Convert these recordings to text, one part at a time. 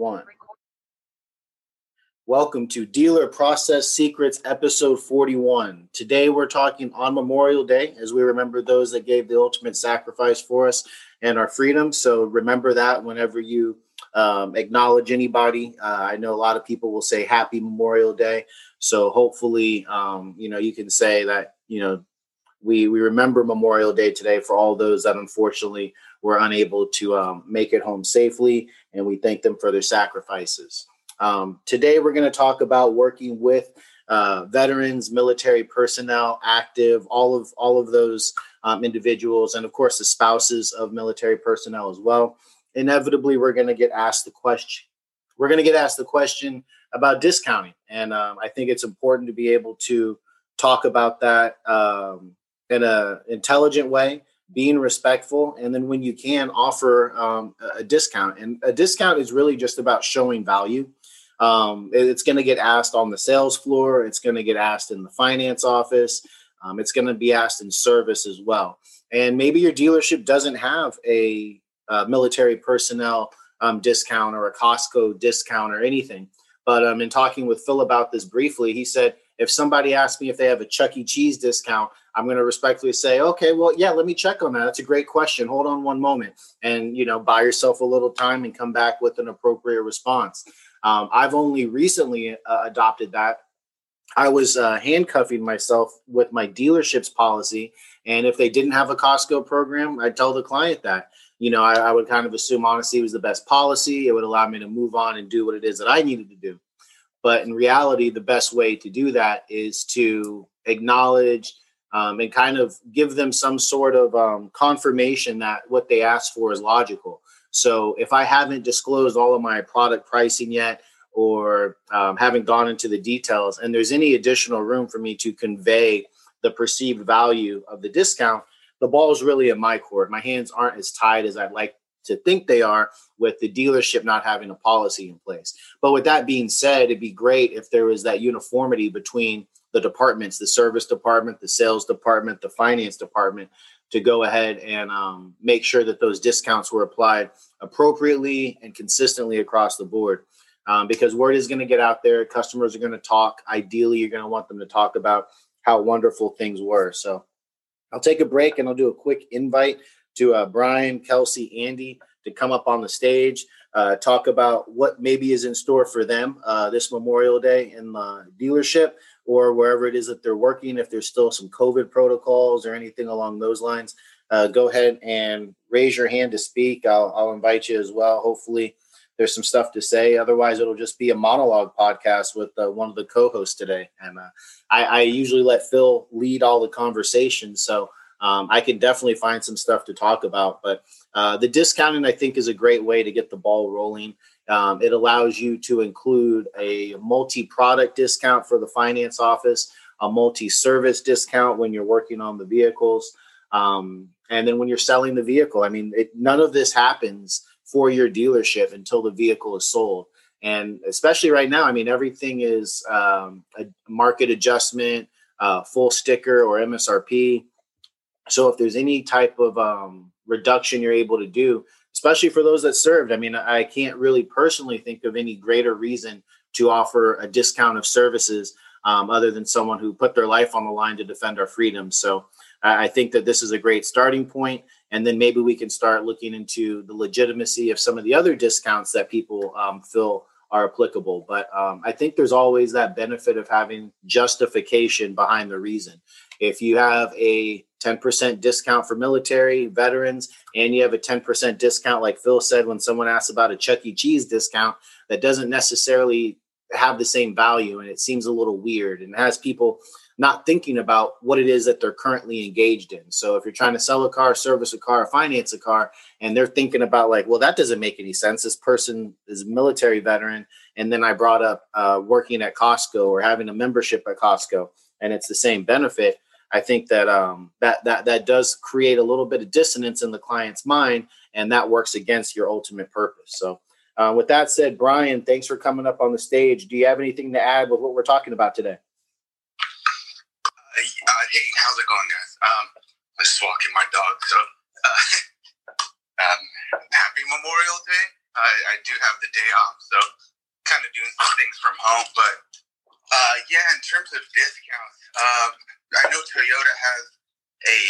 one. Welcome to Dealer Process Secrets, episode 41. Today we're talking on Memorial Day as we remember those that gave the ultimate sacrifice for us and our freedom. So remember that whenever you um, acknowledge anybody. Uh, I know a lot of people will say Happy Memorial Day. So hopefully, um, you know, you can say that, you know, we, we remember Memorial Day today for all those that unfortunately were unable to um, make it home safely, and we thank them for their sacrifices. Um, today, we're going to talk about working with uh, veterans, military personnel, active, all of all of those um, individuals, and of course the spouses of military personnel as well. Inevitably, we're going to get asked the question. We're going to get asked the question about discounting, and um, I think it's important to be able to talk about that um, in an intelligent way being respectful and then when you can offer um, a discount and a discount is really just about showing value um, it's going to get asked on the sales floor. It's going to get asked in the finance office. Um, it's going to be asked in service as well. And maybe your dealership doesn't have a, a military personnel um, discount or a Costco discount or anything. But um, in talking with Phil about this briefly, he said if somebody asks me if they have a Chuck E. Cheese discount, I'm going to respectfully say, okay, well, yeah, let me check on that. That's a great question. Hold on one moment, and you know, buy yourself a little time and come back with an appropriate response. Um, I've only recently uh, adopted that. I was uh, handcuffing myself with my dealership's policy. And if they didn't have a Costco program, I'd tell the client that. You know, I, I would kind of assume honesty was the best policy. It would allow me to move on and do what it is that I needed to do. But in reality, the best way to do that is to acknowledge um, and kind of give them some sort of um, confirmation that what they asked for is logical. So if I haven't disclosed all of my product pricing yet, or um, haven't gone into the details, and there's any additional room for me to convey the perceived value of the discount, the ball is really in my court. My hands aren't as tied as I'd like to think they are with the dealership not having a policy in place. But with that being said, it'd be great if there was that uniformity between the departments the service department, the sales department, the finance department to go ahead and um, make sure that those discounts were applied appropriately and consistently across the board. Um, because word is going to get out there, customers are going to talk. Ideally, you're going to want them to talk about how wonderful things were. So I'll take a break and I'll do a quick invite to uh, Brian, Kelsey, Andy to come up on the stage, uh, talk about what maybe is in store for them uh, this Memorial Day in the dealership or wherever it is that they're working, if there's still some COVID protocols or anything along those lines, uh, go ahead and raise your hand to speak. I'll, I'll invite you as well. Hopefully, there's some stuff to say. Otherwise, it'll just be a monologue podcast with uh, one of the co-hosts today. And uh, I, I, usually let Phil lead all the conversations, so um, I can definitely find some stuff to talk about. But uh, the discounting, I think, is a great way to get the ball rolling. Um, it allows you to include a multi product discount for the finance office, a multi service discount when you're working on the vehicles. Um, and then when you're selling the vehicle, I mean, it, none of this happens for your dealership until the vehicle is sold. And especially right now, I mean, everything is um, a market adjustment, uh, full sticker or MSRP. So if there's any type of um, reduction you're able to do, especially for those that served. I mean, I can't really personally think of any greater reason to offer a discount of services um, other than someone who put their life on the line to defend our freedom. So I think that this is a great starting point, and then maybe we can start looking into the legitimacy of some of the other discounts that people um, feel are applicable. But um, I think there's always that benefit of having justification behind the reason. If you have a 10% discount for military veterans, and you have a 10% discount, like Phil said, when someone asks about a Chuck E. Cheese discount, that doesn't necessarily have the same value and it seems a little weird and has people not thinking about what it is that they're currently engaged in. So if you're trying to sell a car, service a car, finance a car, and they're thinking about like, well, that doesn't make any sense. This person is a military veteran, and then I brought up uh, working at Costco or having a membership at Costco, and it's the same benefit. I think that um, that that that does create a little bit of dissonance in the client's mind, and that works against your ultimate purpose. So, uh, with that said, Brian, thanks for coming up on the stage. Do you have anything to add with what we're talking about today? Uh, hey, how's it going, guys? Um, I'm just walking my dog. So, uh, um, happy Memorial Day. I, I do have the day off, so kind of doing some things from home. But uh, yeah, in terms of discounts, um, I know Toyota has a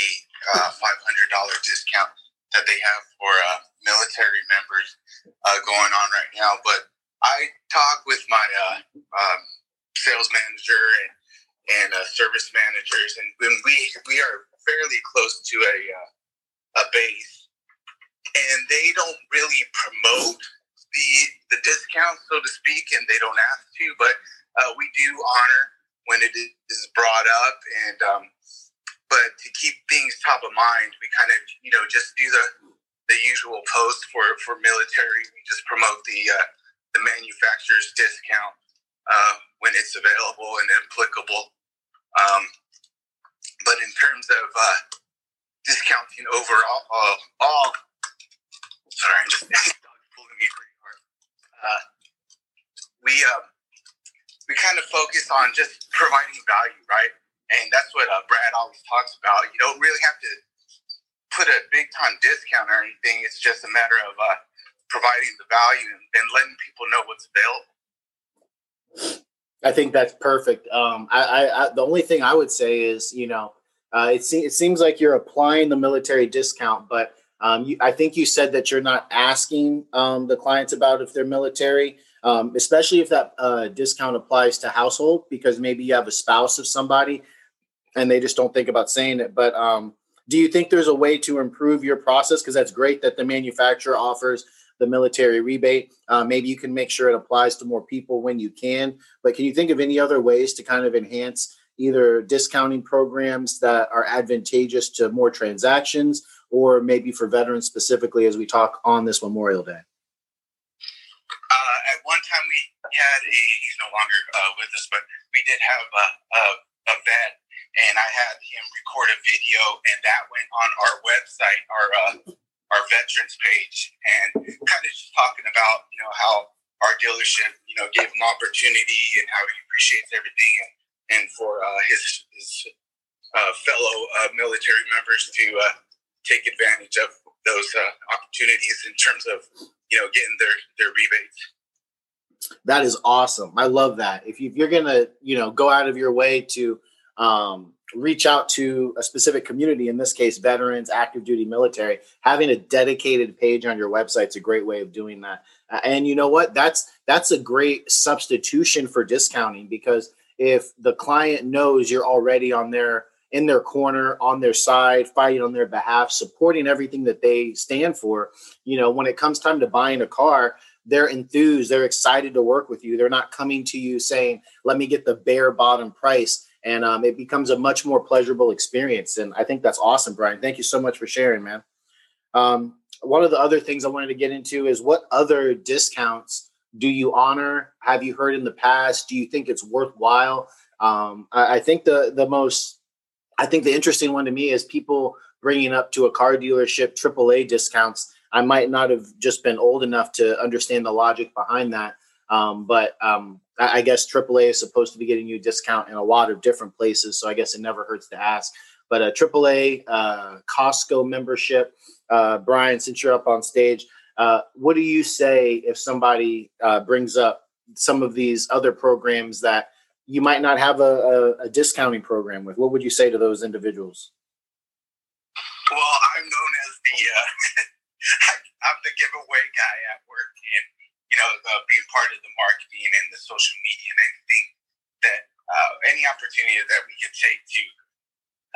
uh, $500 discount that they have for uh, military members uh, going on right now. But I talk with my uh, um, sales manager and and uh, service managers, and when we we are fairly close to a uh, a base, and they don't really promote the the discount, so to speak, and they don't ask to, but we do honor when it is brought up, and um, but to keep things top of mind, we kind of you know just do the the usual post for for military. We just promote the uh, the manufacturer's discount uh, when it's available and applicable. Um, but in terms of uh, discounting overall, all sorry, I'm just pulling me pretty hard. Uh, we uh, we kind of focus on just providing value, right? And that's what uh, Brad always talks about. You don't really have to put a big time discount or anything. It's just a matter of uh, providing the value and, and letting people know what's available. I think that's perfect. Um, I, I, I, the only thing I would say is, you know, uh, it, se- it seems like you're applying the military discount, but um, you, I think you said that you're not asking um, the clients about if they're military, um, especially if that uh, discount applies to household, because maybe you have a spouse of somebody and they just don't think about saying it. But um, do you think there's a way to improve your process? Because that's great that the manufacturer offers the military rebate. Uh, maybe you can make sure it applies to more people when you can. But can you think of any other ways to kind of enhance either discounting programs that are advantageous to more transactions or maybe for veterans specifically as we talk on this Memorial Day? Had a, he's no longer uh, with us, but we did have a, a, a vet and I had him record a video, and that went on our website, our uh, our veterans page and kind of just talking about, you know, how our dealership, you know, gave him opportunity and how he appreciates everything and, and for uh, his, his uh, fellow uh, military members to uh, take advantage of those uh, opportunities in terms of, you know, getting their, their rebates. That is awesome. I love that. If, you, going to, you know, go out of your way to, um, reach out to a specific community, in this case, veterans, active duty military, having a dedicated page on your website is a great way of doing that. And you know what? That's that's a great substitution for discounting because if the client knows you're already on their in their corner, on their side, fighting on their behalf, supporting everything that they stand for, you know, when it comes time to buying a car, they're enthused, they're excited to work with you. They're not coming to you saying, "Let me get the bare bottom price." and um, it becomes a much more pleasurable experience. And I think that's awesome, Brian. Thank you so much for sharing, man. Um, one of the other things I wanted to get into is what other discounts do you honor? Have you heard in the past? Do you think it's worthwhile? Um, I, I think the the most, I think the interesting one to me is people bringing up to a car dealership AAA discounts. I might not have just been old enough to understand the logic behind that, um, but um, I guess AAA is supposed to be getting you a discount in a lot of different places, so I guess it never hurts to ask. But a AAA uh, Costco membership, uh, Brian, since you're up on stage, uh, what do you say if somebody uh, brings up some of these other programs that you might not have a, a, a discounting program with? What would you say to those individuals? Well, I'm known as the uh, I'm the giveaway guy at work, and you know, uh, being part of the marketing and the social media and anything that uh, any opportunity that we could take to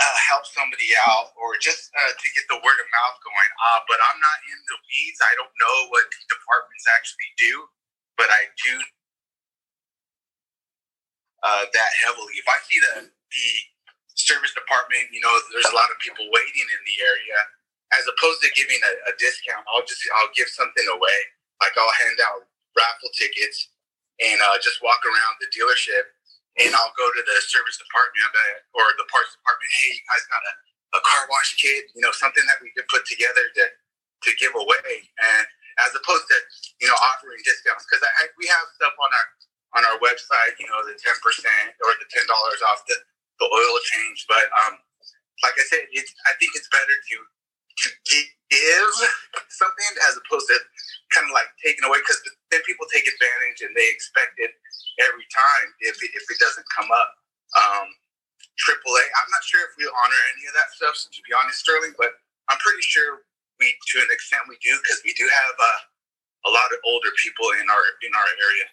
uh, help somebody out or just uh, to get the word of mouth going. Uh, but I'm not in the weeds. I don't know what departments actually do, but I do uh, that heavily. If I see the, the service department, you know, there's a lot of people waiting in the area. As opposed to giving a, a discount, I'll just I'll give something away like I'll hand out raffle tickets and uh, just walk around the dealership and I'll go to the service department or the parts department. Hey, you guys got a, a car wash kit? You know, something that we could put together to to give away, and as opposed to you know offering discounts because we have stuff on our on our website. You know, the ten percent or the ten dollars off the, the oil change. But um, like I said, it's, I think it's better to to give something as opposed to kind of like taken away because then people take advantage and they expect it every time if it, if it doesn't come up. Um, AAA, I'm not sure if we honor any of that stuff, to be honest, Sterling, but I'm pretty sure we, to an extent, we do because we do have uh, a lot of older people in our in our area.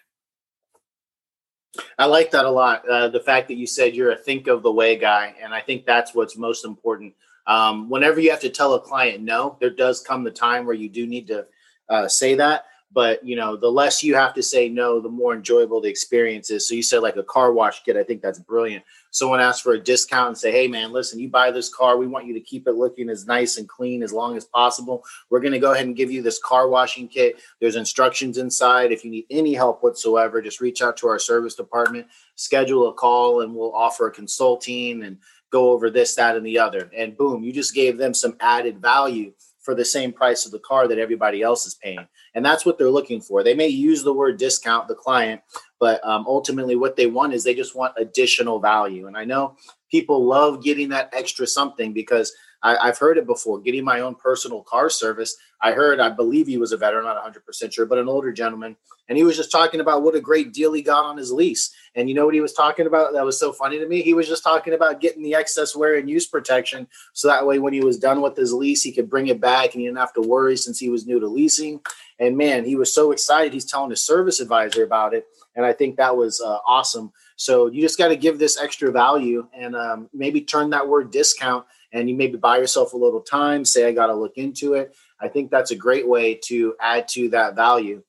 I like that a lot. Uh, the fact that you said you're a think of the way guy, and I think that's what's most important. Um, whenever you have to tell a client no, there does come the time where you do need to uh, say that. But you know, the less you have to say no, the more enjoyable the experience is. So you said like a car wash kit. I think that's brilliant. Someone asks for a discount and say, "Hey, man, listen, you buy this car, we want you to keep it looking as nice and clean as long as possible. We're going to go ahead and give you this car washing kit. There's instructions inside. If you need any help whatsoever, just reach out to our service department, schedule a call, and we'll offer a consulting and go over this, that, and the other. And boom, you just gave them some added value for the same price of the car that everybody else is paying. And that's what they're looking for. They may use the word discount, the client, but um, ultimately what they want is they just want additional value. And I know people love getting that extra something because I, have heard it before. Getting my own personal car service. I heard, I believe he was a veteran, not 100% sure, but an older gentleman. And he was just talking about what a great deal he got on his lease. And you know what he was talking about? That was so funny to me. He was just talking about getting the excess wear and use protection. So that way, when he was done with his lease, he could bring it back and he didn't have to worry since he was new to leasing. And man, he was so excited. He's telling his service advisor about it. And I think that was uh, awesome. So you just got to give this extra value and um, maybe turn that word discount and you maybe buy yourself a little time, say, I got to look into it. I think that's a great way to add to that value.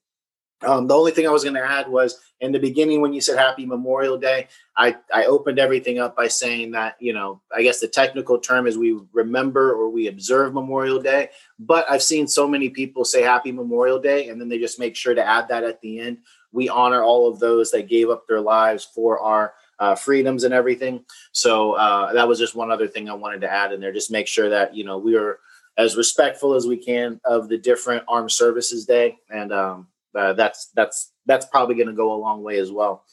Um, the only thing I was going to add was in the beginning when you said Happy Memorial Day, I, I opened everything up by saying that, you know, I guess the technical term is we remember or we observe Memorial Day. But I've seen so many people say Happy Memorial Day and then they just make sure to add that at the end. We honor all of those that gave up their lives for our uh, freedoms and everything. So uh, that was just one other thing I wanted to add in there. Just make sure that you know we are as respectful as we can of the different armed services day, and um, uh, that's that's that's probably going to go a long way as well.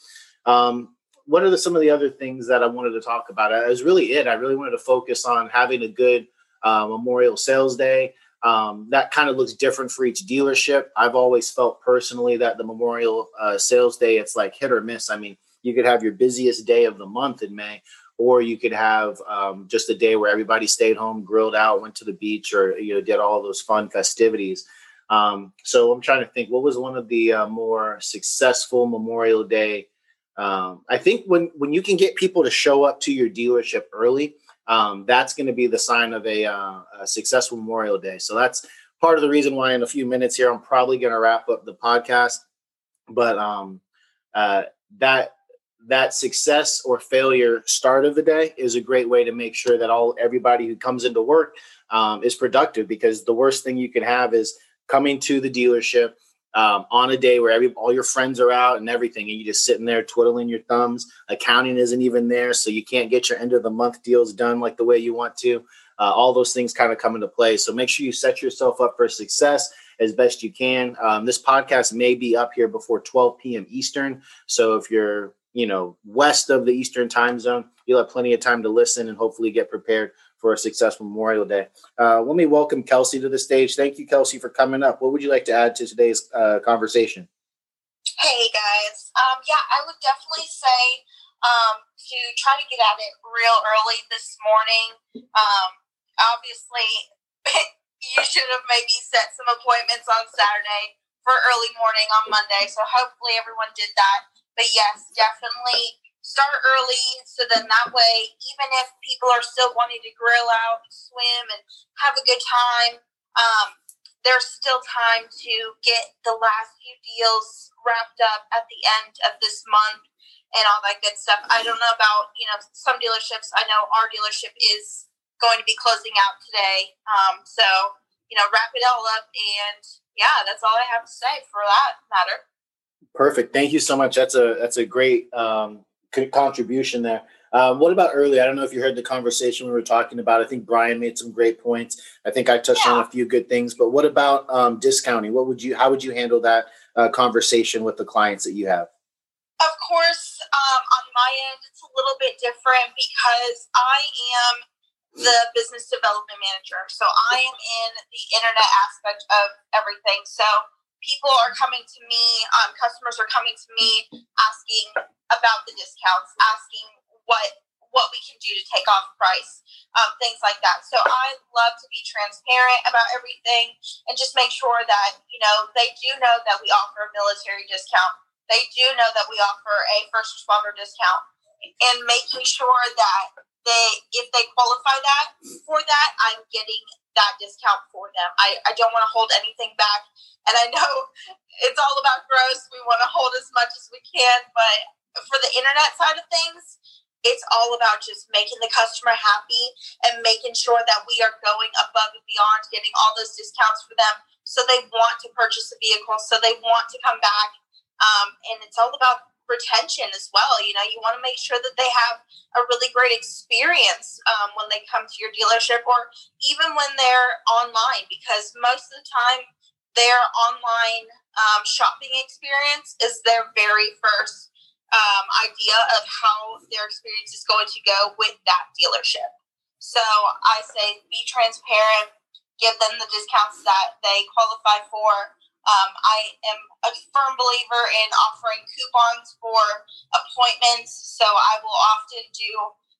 Um, what are the, some of the other things that I wanted to talk about? That was really it. I really wanted to focus on having a good uh, Memorial Sales Day. Um, that kind of looks different for each dealership. I've always felt personally that the Memorial uh, Sales Day, it's like hit or miss. I mean, you could have your busiest day of the month in May, or you could have um, just a day where everybody stayed home, grilled out, went to the beach, or you know did all those fun festivities. Um, so I'm trying to think what was one of the uh, more successful Memorial Day. Um, I think when when you can get people to show up to your dealership early, um, that's going to be the sign of a, uh, a successful Memorial Day. So that's part of the reason why in a few minutes here I'm probably going to wrap up the podcast. But um, uh, that that success or failure start of the day is a great way to make sure that all everybody who comes into work um, is productive because the worst thing you can have is coming to the dealership um, on a day where every all your friends are out and everything and you just sitting there twiddling your thumbs. Accounting isn't even there so you can't get your end of the month deals done like the way you want to. Uh, all those things kind of come into play. So make sure you set yourself up for success as best you can. Um, this podcast may be up here before 12 p.m eastern. So if you're you know, west of the Eastern time zone. You'll have plenty of time to listen and hopefully get prepared for a successful Memorial Day. Uh, let me welcome Kelsey to the stage. Thank you, Kelsey, for coming up. What would you like to add to today's uh, conversation? Hey, guys. Um, yeah, I would definitely say um, to try to get at it real early this morning. Um, obviously, you should have maybe set some appointments on Saturday for early morning on Monday. So hopefully everyone did that. But yes, definitely start early so then that way, even if people are still wanting to grill out, and swim, and have a good time, um, there's still time to get the last few deals wrapped up at the end of this month and all that good stuff. I don't know about you know some dealerships. I know our dealership is going to be closing out today. Um, so you know, wrap it all up, and yeah, that's all I have to say for that matter. Perfect. Thank you so much. That's a that's a great um, contribution there. Um, what about early? I don't know if you heard the conversation we were talking about. I think Brian made some great points. I think I touched yeah. on a few good things. But what about um, discounting? What would you? How would you handle that uh, conversation with the clients that you have? Of course, um, on my end, it's a little bit different because I am the business development manager. So I am in the internet aspect of everything. So people are coming to me, um, customers are coming to me asking about the discounts, asking what what we can do to take off price, um, things like that. So I love to be transparent about everything and just make sure that you know they do know that we offer a military discount. They do know that we offer a first responder discount, and making sure that they if they qualify that for that, I'm getting that discount for them. I, I don't want to hold anything back. And I know it's all about gross. We want to hold as much as we can. But for the internet side of things, it's all about just making the customer happy and making sure that we are going above and beyond getting all those discounts for them so they want to purchase a vehicle so they want to come back um, and it's all about retention as well you know you want to make sure that they have a really great experience um, when they come to your dealership or even when they're online because most of the time their online um, shopping experience is their very first um, idea of how their experience is going to go with that dealership. So I say be transparent, give them the discounts that they qualify for. Um, I am a firm believer in offering coupons for appointments, so I will often do,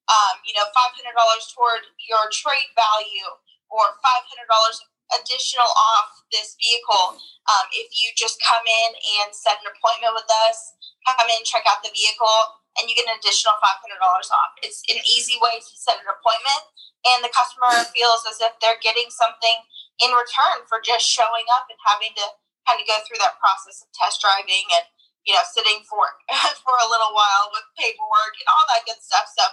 um, you know, five hundred dollars toward your trade value or five hundred dollars additional off this vehicle um, if you just come in and set an appointment with us come in, check out the vehicle, and you get an additional $500 off. It's an easy way to set an appointment, and the customer feels as if they're getting something in return for just showing up and having to kind of go through that process of test driving and you know sitting for for a little while with paperwork and all that good stuff. So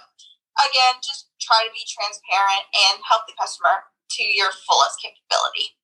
again, just try to be transparent and help the customer to your fullest capability.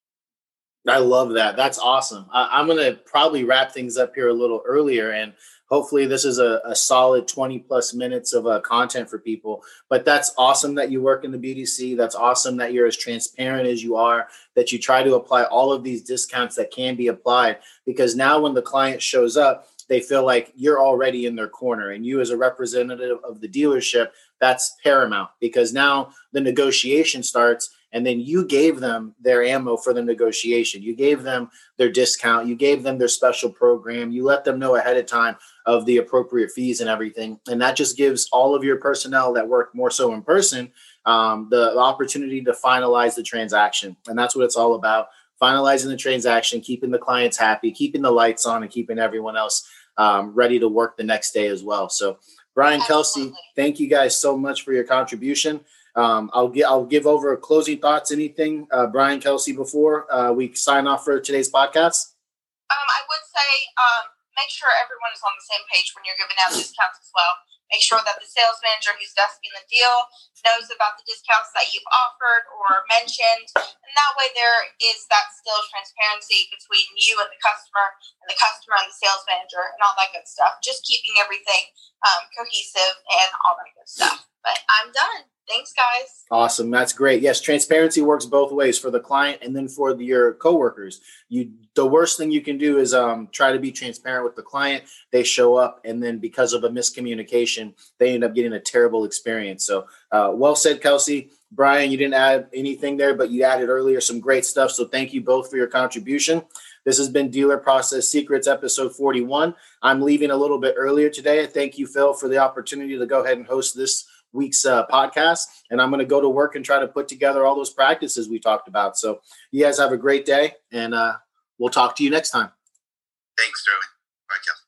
I love that. That's awesome. I, am going to probably wrap things up here a little earlier and hopefully this is a, a solid 20 plus minutes of uh, content for people. But that's awesome that you work in the bdc that's awesome that you're as transparent as you are that you try to apply all of these discounts that can be applied. Because now when the client shows up they feel like you're already in their corner. And you as a representative of the dealership that's paramount. Because now the negotiation starts and then you gave them their ammo for the negotiation. You gave them their discount. You gave them their special program. You let them know ahead of time of the appropriate fees and everything. And that just gives all of your personnel that work more so in person um, the opportunity to finalize the transaction. And that's what it's all about finalizing the transaction keeping the clients happy keeping the lights on and keeping everyone else um, ready to work the next day as well. So brian kelsey thank you guys so much for your contribution um, I'll get I'll give over closing thoughts. Anything, uh, Brian Kelsey, before uh, we sign off for today's podcast. Um, I would say um, make sure everyone is on the same page when you're giving out discounts as well. Make sure that the sales manager who's desking the deal knows about the discounts that you've offered or mentioned. And that way, there is that still transparency between you and the customer, and the customer and the sales manager, and all that good stuff. Just keeping everything um, cohesive and all that good stuff. But I'm done. Thanks, guys. Awesome. That's great. Yes, transparency works both ways for the client and then for the, your coworkers. You the worst thing you can do is um, try to be transparent with the client. They show up, and then because of a miscommunication, they end up getting a terrible experience. So, uh, well said, Kelsey. Brian, you didn't add anything there, but you added earlier some great stuff. So, thank you both for your contribution. This has been Dealer Process Secrets, episode 41. I'm leaving a little bit earlier today. Thank you, Phil, for the opportunity to go ahead and host this week's uh, podcast. And I'm going to go to work and try to put together all those practices we talked about. So you guys have a great day, and uh, we'll talk to you next time. Thanks, Sterling. Bye, Kel.